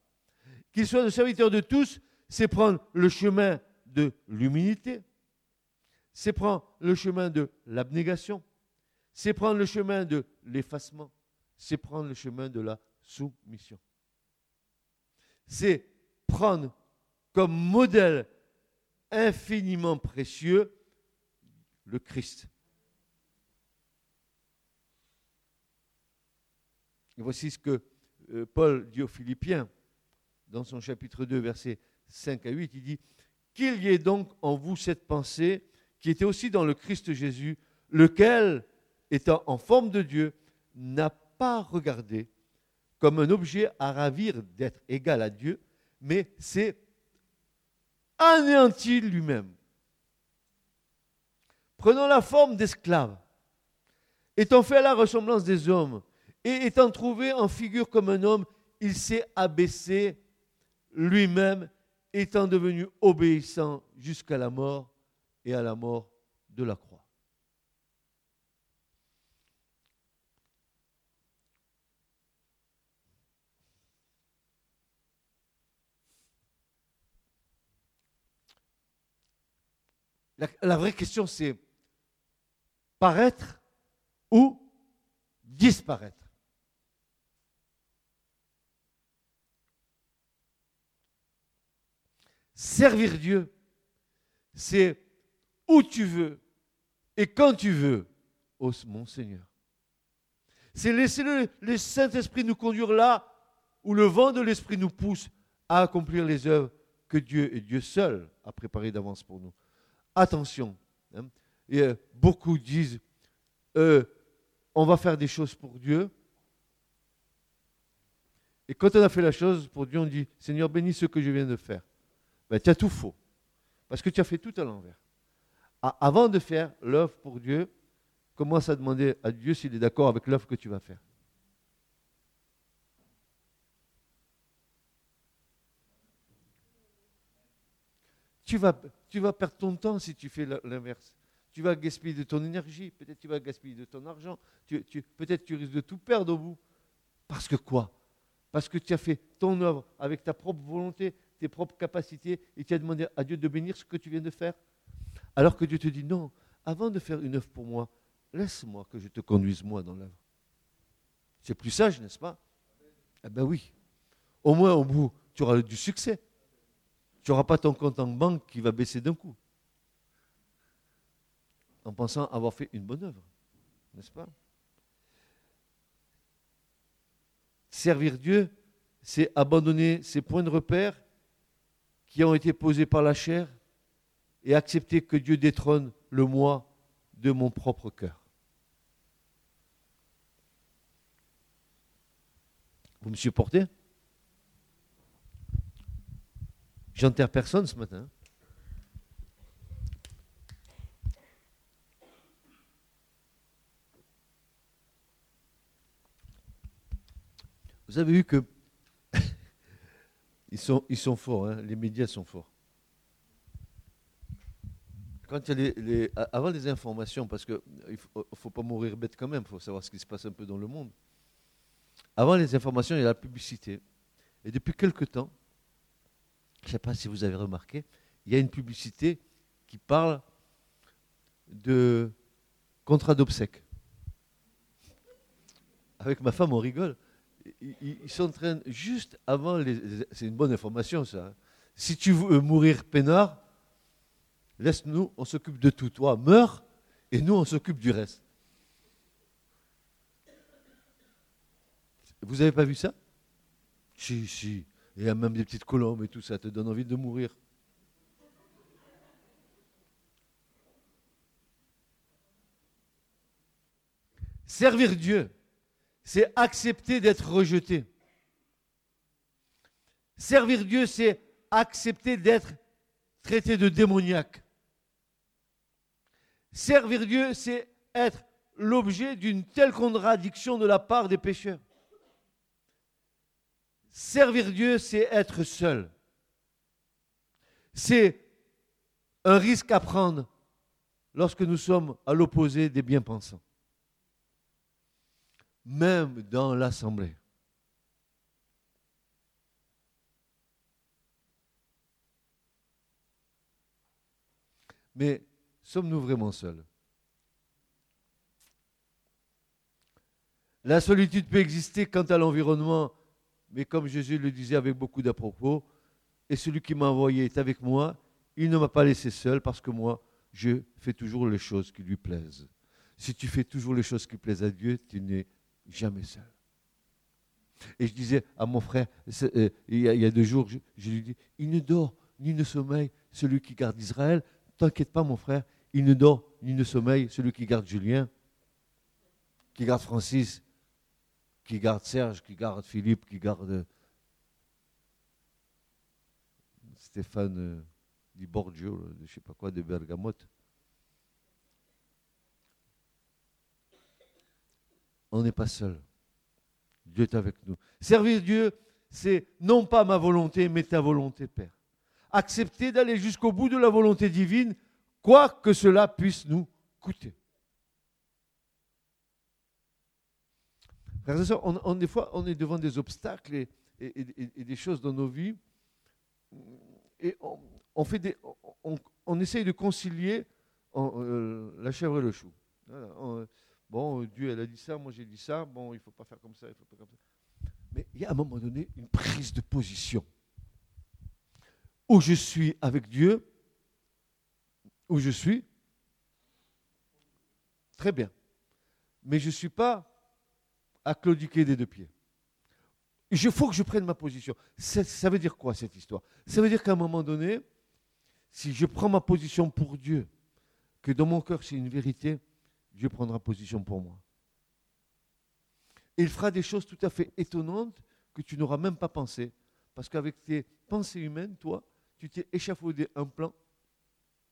Qu'il soit le serviteur de tous, c'est prendre le chemin de l'humilité, c'est prendre le chemin de l'abnégation, c'est prendre le chemin de l'effacement, c'est prendre le chemin de la soumission. C'est prendre comme modèle infiniment précieux le Christ. Voici ce que euh, Paul dit aux Philippiens dans son chapitre 2, versets 5 à 8. Il dit Qu'il y ait donc en vous cette pensée qui était aussi dans le Christ Jésus, lequel, étant en forme de Dieu, n'a pas regardé comme un objet à ravir d'être égal à Dieu, mais s'est anéanti lui-même. Prenant la forme d'esclave, étant fait la ressemblance des hommes, et étant trouvé en figure comme un homme, il s'est abaissé lui-même, étant devenu obéissant jusqu'à la mort et à la mort de la croix. La, vraie question, c'est paraître ou disparaître. Servir Dieu, c'est où tu veux et quand tu veux, ô mon Seigneur. C'est laisser le, le Saint-Esprit nous conduire là où le vent de l'Esprit nous pousse à accomplir les œuvres que Dieu et Dieu seul a préparées d'avance pour nous. Attention, hein. et, euh, beaucoup disent, euh, on va faire des choses pour Dieu. Et quand on a fait la chose pour Dieu, on dit, Seigneur, bénis ce que je viens de faire. Ben, tu as tout faux. Parce que tu as fait tout à l'envers. Avant de faire l'œuvre pour Dieu, commence à demander à Dieu s'il est d'accord avec l'œuvre que tu vas faire. Tu vas, perdre ton temps si tu fais l'inverse. Tu vas gaspiller de ton énergie, peut-être tu vas gaspiller de ton argent, peut-être tu risques de tout perdre au bout. Parce que quoi? Parce que tu as fait ton œuvre avec ta propre volonté, tes propres capacités, et tu as demandé à Dieu de bénir ce que tu viens de faire. Alors que Dieu te dit, non, avant de faire une œuvre pour moi, laisse-moi que je te conduise moi dans l'œuvre. C'est plus sage, n'est-ce pas? Eh bien oui. Au moins, au bout, tu auras du succès. Tu n'auras pas ton compte en banque qui va baisser d'un coup. En pensant avoir fait une bonne œuvre. N'est-ce pas? Servir Dieu, c'est abandonner ses points de repère qui ont été posés par la chair et accepter que Dieu détrône le moi de mon propre cœur. Vous me supportez? J'enterre personne ce matin. Vous avez vu que ils sont, forts, hein, les médias sont forts quand il y a les, avant les informations, parce qu'il ne faut, faut, pas mourir bête quand même, il faut savoir ce qui se passe un peu dans le monde. Avant les informations, il y a la publicité. Et depuis quelque temps, je ne sais pas si vous avez remarqué, il y a une publicité qui parle de contrat d'obsèques. Avec ma femme, on rigole. Ils, train, juste avant les. C'est une bonne information, ça. Hein. Si tu veux mourir peinard, Laisse-nous, on s'occupe de tout. Toi, meurs, et nous, on s'occupe du reste. Vous n'avez pas vu ça? Si, si. Il y a même des petites colombes et tout ça, te donne envie de mourir. Servir Dieu, c'est accepter d'être rejeté. Servir Dieu, c'est accepter d'être traité de démoniaque. Servir Dieu, c'est être l'objet d'une telle contradiction de la part des pécheurs. Servir Dieu, c'est être seul. C'est un risque à prendre lorsque nous sommes à l'opposé des bien-pensants. Même dans l'assemblée. Mais Sommes-nous vraiment seuls? La solitude peut exister quant à l'environnement, mais comme Jésus le disait avec beaucoup d'à-propos, et celui qui m'a envoyé est avec moi, il ne m'a pas laissé seul parce que moi, je fais toujours les choses qui lui plaisent. Si tu fais toujours les choses qui plaisent à Dieu, tu n'es jamais seul. Et je disais à mon frère, euh, il, y a, deux jours, je, je, lui dis, il ne dort ni ne sommeille celui qui garde Israël. T'inquiète pas, mon frère, il ne dort ni ne sommeille celui qui garde Julien, qui garde Francis, qui garde Serge, qui garde Philippe, qui garde Stéphane euh, Di Borgio, je ne sais pas quoi, de Bergamote. On n'est pas seul. Dieu est avec nous. Servir Dieu, c'est non pas ma volonté, mais ta volonté, Père. Accepter d'aller jusqu'au bout de la volonté divine, quoi que cela puisse nous coûter. On, des fois, on est devant des obstacles et, des choses dans nos vies, et on, essaye de concilier euh, la chèvre et le chou. bon, Dieu, elle a dit ça, moi j'ai dit ça, bon, il ne faut pas faire comme ça, il faut pas comme ça. Mais il y a à un moment donné une prise de position où je suis avec Dieu, où je suis, très bien. Mais je ne suis pas à claudiquer des deux pieds. Il faut que je prenne ma position. Ça, veut dire quoi cette histoire? Ça veut dire qu'à un moment donné, si je prends ma position pour Dieu, que dans mon cœur c'est une vérité, Dieu prendra position pour moi. il fera des choses tout à fait étonnantes que tu n'auras même pas pensé. Parce qu'avec tes pensées humaines, toi, tu t'es échafaudé un plan,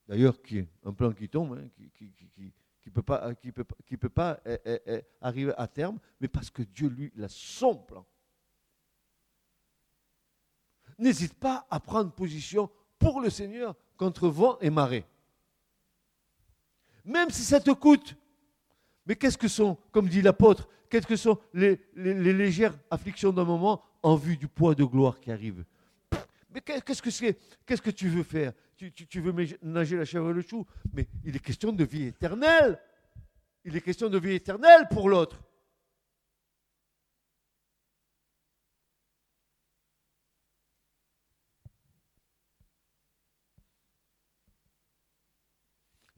d'ailleurs qui un plan qui tombe, hein, qui qui peut, qui peut pas arriver à terme, mais parce que Dieu, lui, il a son plan. N'hésite pas à prendre position pour le Seigneur contre vent et marée. Même si ça te coûte. Mais qu'est-ce que sont, comme dit l'apôtre, qu'est-ce que sont les, légères afflictions d'un moment en vue du poids de gloire qui arrive? Mais qu'est-ce que c'est Qu'est-ce que tu veux faire? Tu, veux nager la chèvre et le chou, mais il est question de vie éternelle. Il est question de vie éternelle pour l'autre.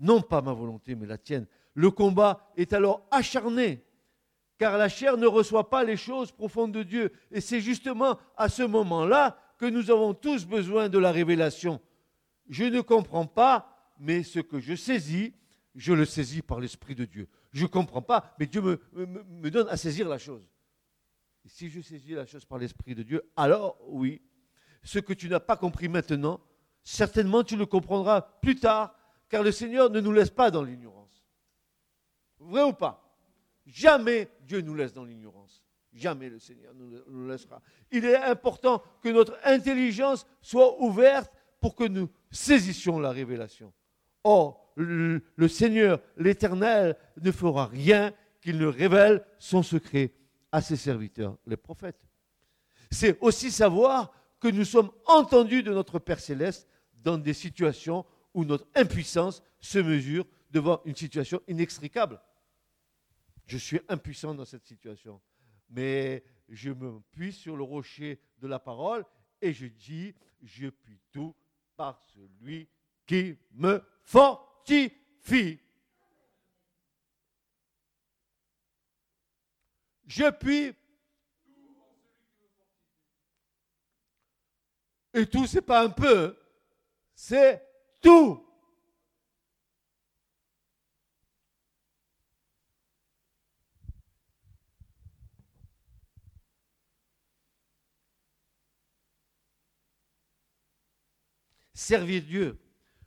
Non pas ma volonté, mais la tienne. Le combat est alors acharné, car la chair ne reçoit pas les choses profondes de Dieu. Et c'est justement à ce moment-là que nous avons tous besoin de la révélation je ne comprends pas, mais ce que je saisis, je le saisis par l'Esprit de Dieu. Je ne comprends pas, mais Dieu me, donne à saisir la chose. Si je saisis la chose par l'Esprit de Dieu, alors oui, ce que tu n'as pas compris maintenant, certainement tu le comprendras plus tard, car le Seigneur ne nous laisse pas dans l'ignorance. Vrai ou pas? Jamais Dieu nous laisse dans l'ignorance. Jamais le Seigneur nous laissera. Il est important que notre intelligence soit ouverte pour que nous saisissions la révélation. Or, le, Seigneur, l'Éternel, ne fera rien qu'il ne révèle son secret à ses serviteurs, les prophètes. C'est aussi savoir que nous sommes entendus de notre Père céleste dans des situations où notre impuissance se mesure devant une situation inextricable. Je suis impuissant dans cette situation, mais je me puise sur le rocher de la parole et je dis, je puis tout par celui qui me fortifie. Je puis. Et tout, c'est pas un peu, c'est tout. Servir Dieu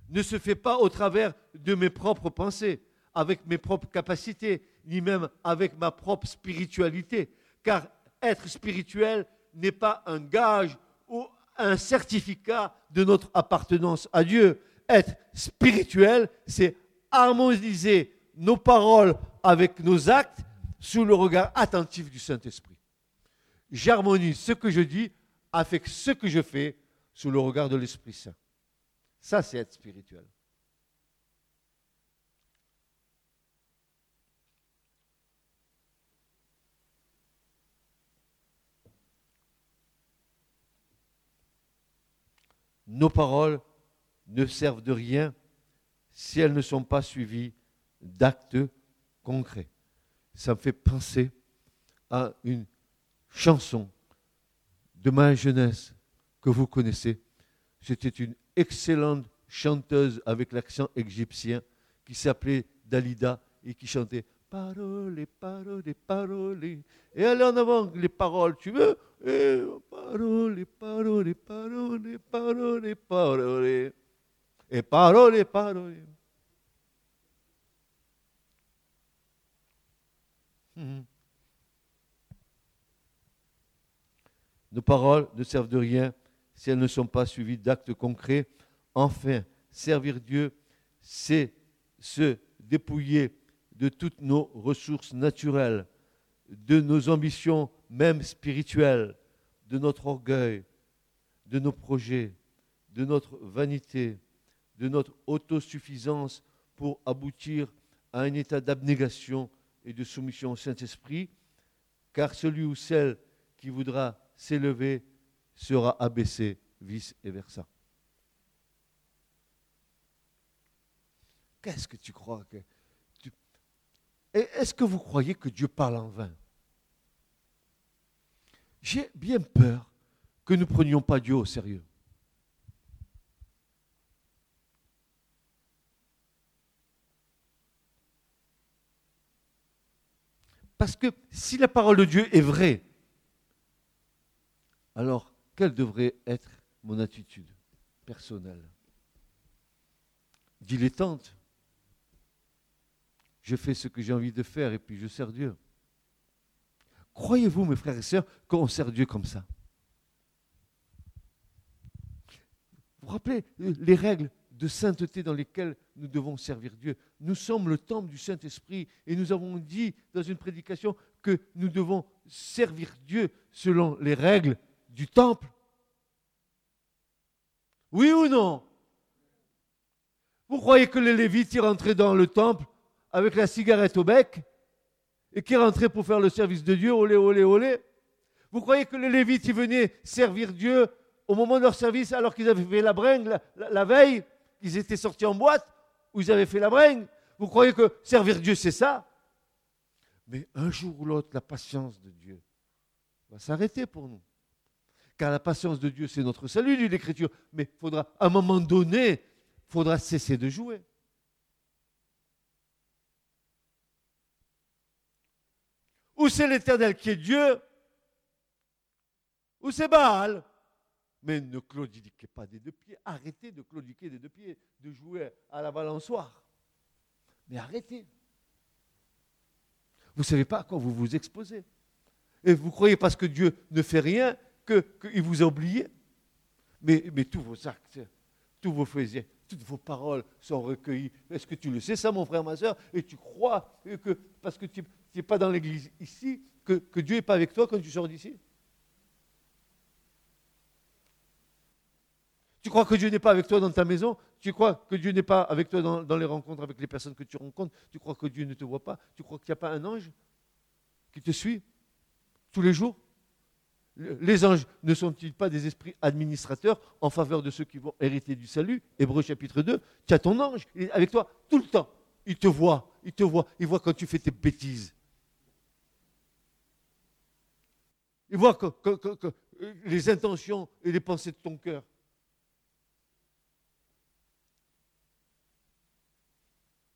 ne se fait pas au travers de mes propres pensées, avec mes propres capacités, ni même avec ma propre spiritualité. Car être spirituel n'est pas un gage ou un certificat de notre appartenance à Dieu. Être spirituel, c'est harmoniser nos paroles avec nos actes sous le regard attentif du Saint-Esprit. J'harmonise ce que je dis avec ce que je fais sous le regard de l'Esprit Saint. Ça, c'est être spirituel. Nos paroles ne servent de rien si elles ne sont pas suivies d'actes concrets. Ça me fait penser à une chanson de ma jeunesse que vous connaissez. C'était une excellente chanteuse avec l'accent égyptien qui s'appelait Dalida et qui chantait Paroles, paroles, paroles. Et allez en avant les paroles, tu veux et Paroles, paroles, paroles, paroles, paroles. Et paroles, paroles. Hmm. Nos paroles ne servent de rien si elles ne sont pas suivies d'actes concrets. Enfin, servir Dieu, c'est se dépouiller de toutes nos ressources naturelles, de nos ambitions même spirituelles, de notre orgueil, de nos projets, de notre vanité, de notre autosuffisance pour aboutir à un état d'abnégation et de soumission au Saint-Esprit, car celui ou celle qui voudra s'élever sera abaissé, vice et versa. Qu'est-ce que tu crois que Est-ce que vous croyez que Dieu parle en vain? J'ai bien peur que nous ne prenions pas Dieu au sérieux. Parce que si la parole de Dieu est vraie, alors quelle devrait être mon attitude personnelle? Dilettante. Je fais ce que j'ai envie de faire et puis je sers Dieu. Croyez-vous, mes frères et sœurs, qu'on sert Dieu comme ça? Vous vous rappelez les règles de sainteté dans lesquelles nous devons servir Dieu? Nous sommes le temple du Saint-Esprit et nous avons dit dans une prédication que nous devons servir Dieu selon les règles du temple. Oui ou non? Vous croyez que les Lévites qui rentraient dans le temple avec la cigarette au bec et qui rentraient pour faire le service de Dieu, olé, olé, olé? Vous croyez que les Lévites qui venaient servir Dieu au moment de leur service alors qu'ils avaient fait la bringue la, veille, ils étaient sortis en boîte ou ils avaient fait la bringue? Vous croyez que servir Dieu c'est ça? Mais un jour ou l'autre, la patience de Dieu va s'arrêter pour nous car la patience de Dieu, c'est notre salut, dit l'Écriture. Mais faudra, à un moment donné, faudra cesser de jouer. Ou c'est l'Éternel qui est Dieu, ou c'est Baal? Mais ne claudiquez pas des deux pieds. Arrêtez de claudiquer des deux pieds, de jouer à la balançoire. Mais arrêtez. Vous ne savez pas à quoi vous vous exposez. Et vous croyez parce que Dieu ne fait rien qu'il vous a oublié. Mais, tous vos actes, tous vos faits, toutes vos paroles sont recueillies. Est-ce que tu le sais, ça, mon frère, ma soeur? Et tu crois que, parce que tu n'es pas dans l'église ici, que, Dieu n'est pas avec toi quand tu sors d'ici? Tu crois que Dieu n'est pas avec toi dans ta maison? Tu crois que Dieu n'est pas avec toi dans, les rencontres avec les personnes que tu rencontres? Tu crois que Dieu ne te voit pas? Tu crois qu'il n'y a pas un ange qui te suit tous les jours? Les anges ne sont-ils pas des esprits administrateurs en faveur de ceux qui vont hériter du salut? Hébreu chapitre 2, tu as ton ange, il est avec toi tout le temps. Il te voit, il te voit, il voit quand tu fais tes bêtises. Il voit les intentions et les pensées de ton cœur.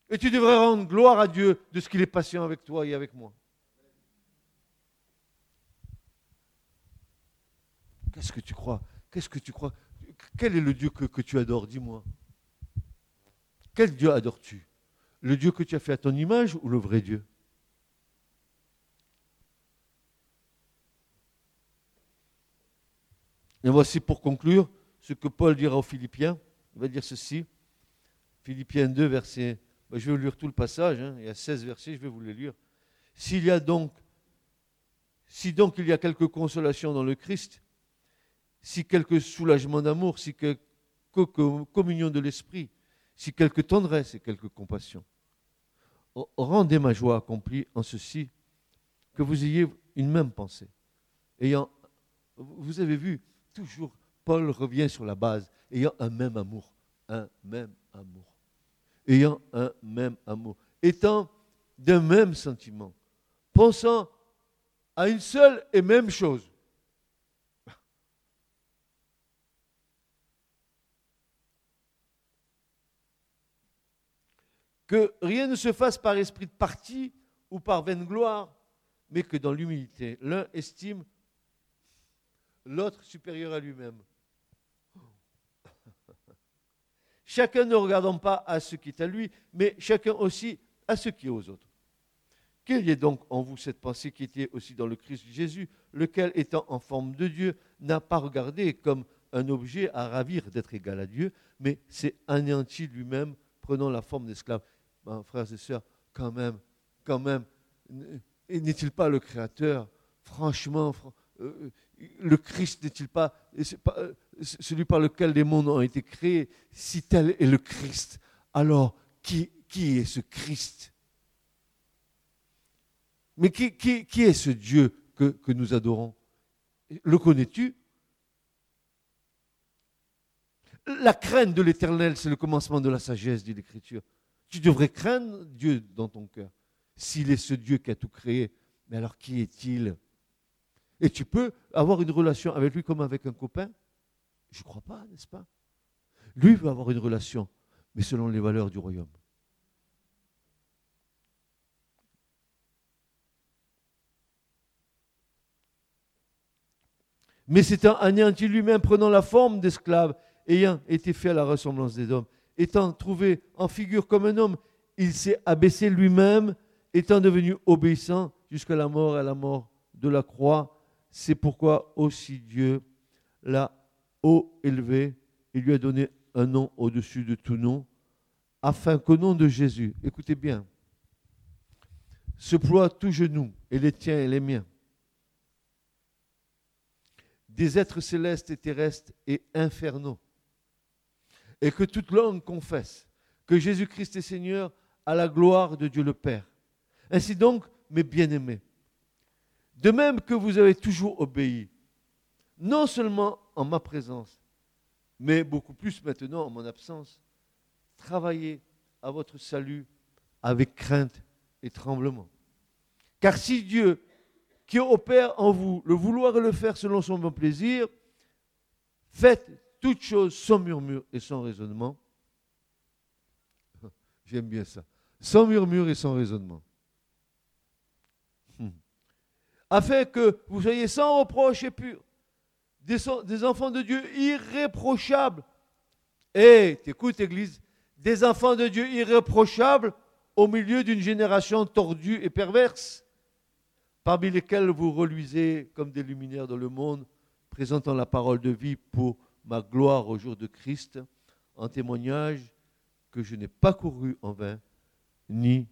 Et tu devrais rendre gloire à Dieu de ce qu'il est patient avec toi et avec moi. Qu'est-ce que tu crois? Qu'est-ce que tu crois? Quel est le Dieu que, tu adores? Dis-moi. Quel Dieu adores-tu? Le Dieu que tu as fait à ton image ou le vrai Dieu? Et voici pour conclure ce que Paul dira aux Philippiens. Il va dire ceci. Philippiens 2, verset. Ben, je vais lire tout le passage. Hein. il y a 16 versets, je vais vous les lire. S'il y a donc, si donc il y a quelque consolation dans le Christ, si quelque soulagement d'amour, si quelque communion de l'esprit, si quelque tendresse et quelque compassion. Rendez ma joie accomplie en ceci, que vous ayez une même pensée. Ayant, vous avez vu, toujours Paul revient sur la base, ayant un même amour, un même amour, ayant un même amour, étant d'un même sentiment, pensant à une seule et même chose. Que rien ne se fasse par esprit de parti ou par vaine gloire, mais que dans l'humilité, l'un estime l'autre supérieur à lui-même. Chacun ne regardant pas à ce qui est à lui, mais chacun aussi à ce qui est aux autres. Qu'il y ait donc en vous cette pensée qui était aussi dans le Christ Jésus, lequel, étant en forme de Dieu, n'a pas regardé comme un objet à ravir d'être égal à Dieu, mais s'est anéanti lui-même, prenant la forme d'esclave? Ben, frères et sœurs, quand même, quand même, n'est-il pas le Créateur? Franchement, euh, le Christ n'est-il pas, euh, celui par lequel les mondes ont été créés Si tel est le Christ, alors qui, est ce Christ? Mais qui, est ce Dieu que nous adorons? Le connais-tu? La crainte de l'éternel, c'est le commencement de la sagesse, dit l'Écriture. Tu devrais craindre Dieu dans ton cœur. S'il est ce Dieu qui a tout créé, mais alors qui est-il? Et tu peux avoir une relation avec lui comme avec un copain? Je ne crois pas, n'est-ce pas? Lui veut avoir une relation, mais selon les valeurs du royaume. Mais c'est un anéanti lui-même prenant la forme d'esclave, ayant été fait à la ressemblance des hommes, étant trouvé en figure comme un homme, il s'est abaissé lui-même étant devenu obéissant jusqu'à la mort et à la mort de la croix. C'est pourquoi aussi Dieu l'a haut élevé et lui a donné un nom au-dessus de tout nom, afin qu'au nom de Jésus, écoutez bien, se ploie tout genou, et les tiens et les miens, des êtres célestes et terrestres et infernaux, et que toute langue confesse que Jésus-Christ est Seigneur à la gloire de Dieu le Père. Ainsi donc, mes bien-aimés, de même que vous avez toujours obéi, non seulement en ma présence, mais beaucoup plus maintenant en mon absence, travaillez à votre salut avec crainte et tremblement. Car si Dieu, qui opère en vous le vouloir et le faire selon son bon plaisir, faites toutes choses sans murmure et sans raisonnement. J'aime bien ça. Sans murmure et sans raisonnement afin que vous soyez sans reproche et purs, des, enfants de Dieu irréprochables. Et, t'écoutes, Église, des enfants de Dieu irréprochables au milieu d'une génération tordue et perverse, parmi lesquels vous reluisez comme des luminaires dans le monde, présentant la parole de vie pour ma gloire au jour de Christ, en témoignage que je n'ai pas couru en vain, ni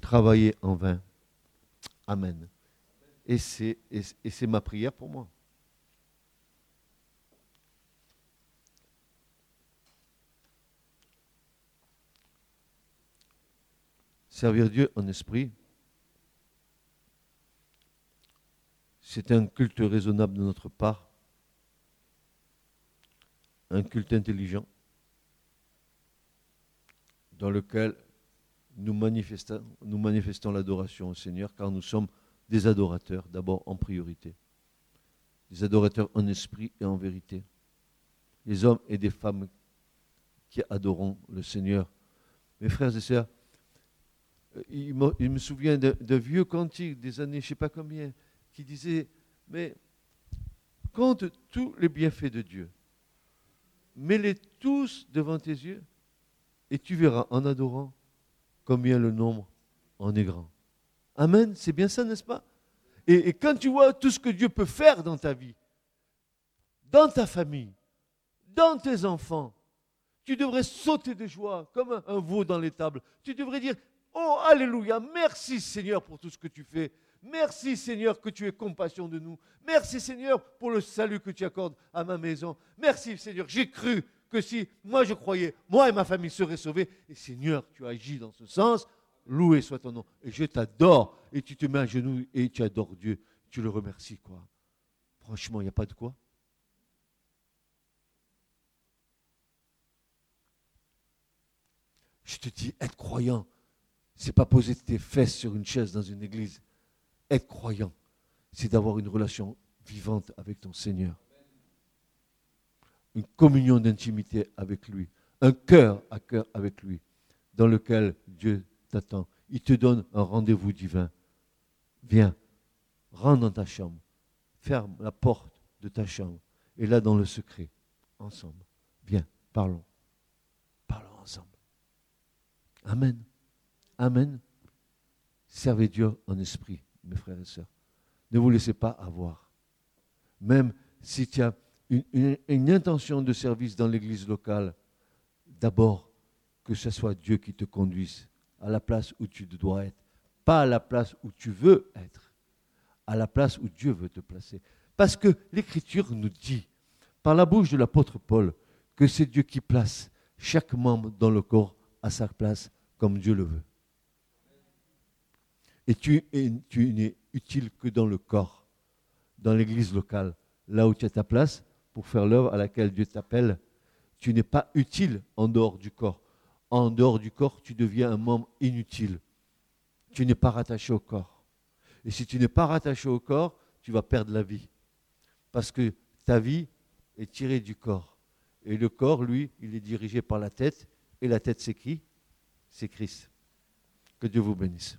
travaillé en vain. Amen. Et c'est, ma prière pour moi. Servir Dieu en esprit, c'est un culte raisonnable de notre part, un culte intelligent, dans lequel nous manifestons, l'adoration au Seigneur, car nous sommes des adorateurs d'abord en priorité, des adorateurs en esprit et en vérité, les hommes et des femmes qui adorons le Seigneur. Mes frères et sœurs, euh, il me, souvient d'un vieux cantique des années, je ne sais pas combien, qui disait, mais compte tous les bienfaits de Dieu, mets-les tous devant tes yeux, et tu verras en adorant combien le nombre en est grand. Amen, c'est bien ça, n'est-ce pas? Et, quand tu vois tout ce que Dieu peut faire dans ta vie, dans ta famille, dans tes enfants, tu devrais sauter de joie comme un, veau dans l'étable. Tu devrais dire, oh Alléluia, merci Seigneur pour tout ce que tu fais. Merci Seigneur que tu aies compassion de nous. Merci Seigneur pour le salut que tu accordes à ma maison. Merci Seigneur, j'ai cru que si moi je croyais, moi et ma famille seraient sauvés. Et Seigneur, tu agis dans ce sens. Loué soit ton nom. Et je t'adore. Et tu te mets à genoux et tu adores Dieu. Tu le remercies, quoi. Franchement, il n'y a pas de quoi. Je te dis, être croyant, c'est pas poser tes fesses sur une chaise dans une église. Être croyant, c'est d'avoir une relation vivante avec ton Seigneur. Une communion d'intimité avec lui. Un cœur à cœur avec lui, dans lequel Dieu t'attend. Il te donne un rendez-vous divin. Viens, rentre dans ta chambre. Ferme la porte de ta chambre. Et là, dans le secret, ensemble. Viens, parlons. Parlons ensemble. Amen. Amen. Servez Dieu en esprit, mes frères et sœurs. Ne vous laissez pas avoir. Même si tu as une, intention de service dans l'église locale, d'abord que ce soit Dieu qui te conduise à la place où tu dois être, pas à la place où tu veux être, à la place où Dieu veut te placer. Parce que l'Écriture nous dit, par la bouche de l'apôtre Paul, que c'est Dieu qui place chaque membre dans le corps à sa place comme Dieu le veut. Et tu, n'es utile que dans le corps, dans l'église locale, là où tu as ta place pour faire l'œuvre à laquelle Dieu t'appelle. Tu n'es pas utile en dehors du corps. En dehors du corps, tu deviens un membre inutile. Tu n'es pas rattaché au corps. Et si tu n'es pas rattaché au corps, tu vas perdre la vie. Parce que ta vie est tirée du corps. Et le corps, lui, il est dirigé par la tête. Et la tête, c'est qui? C'est Christ. Que Dieu vous bénisse.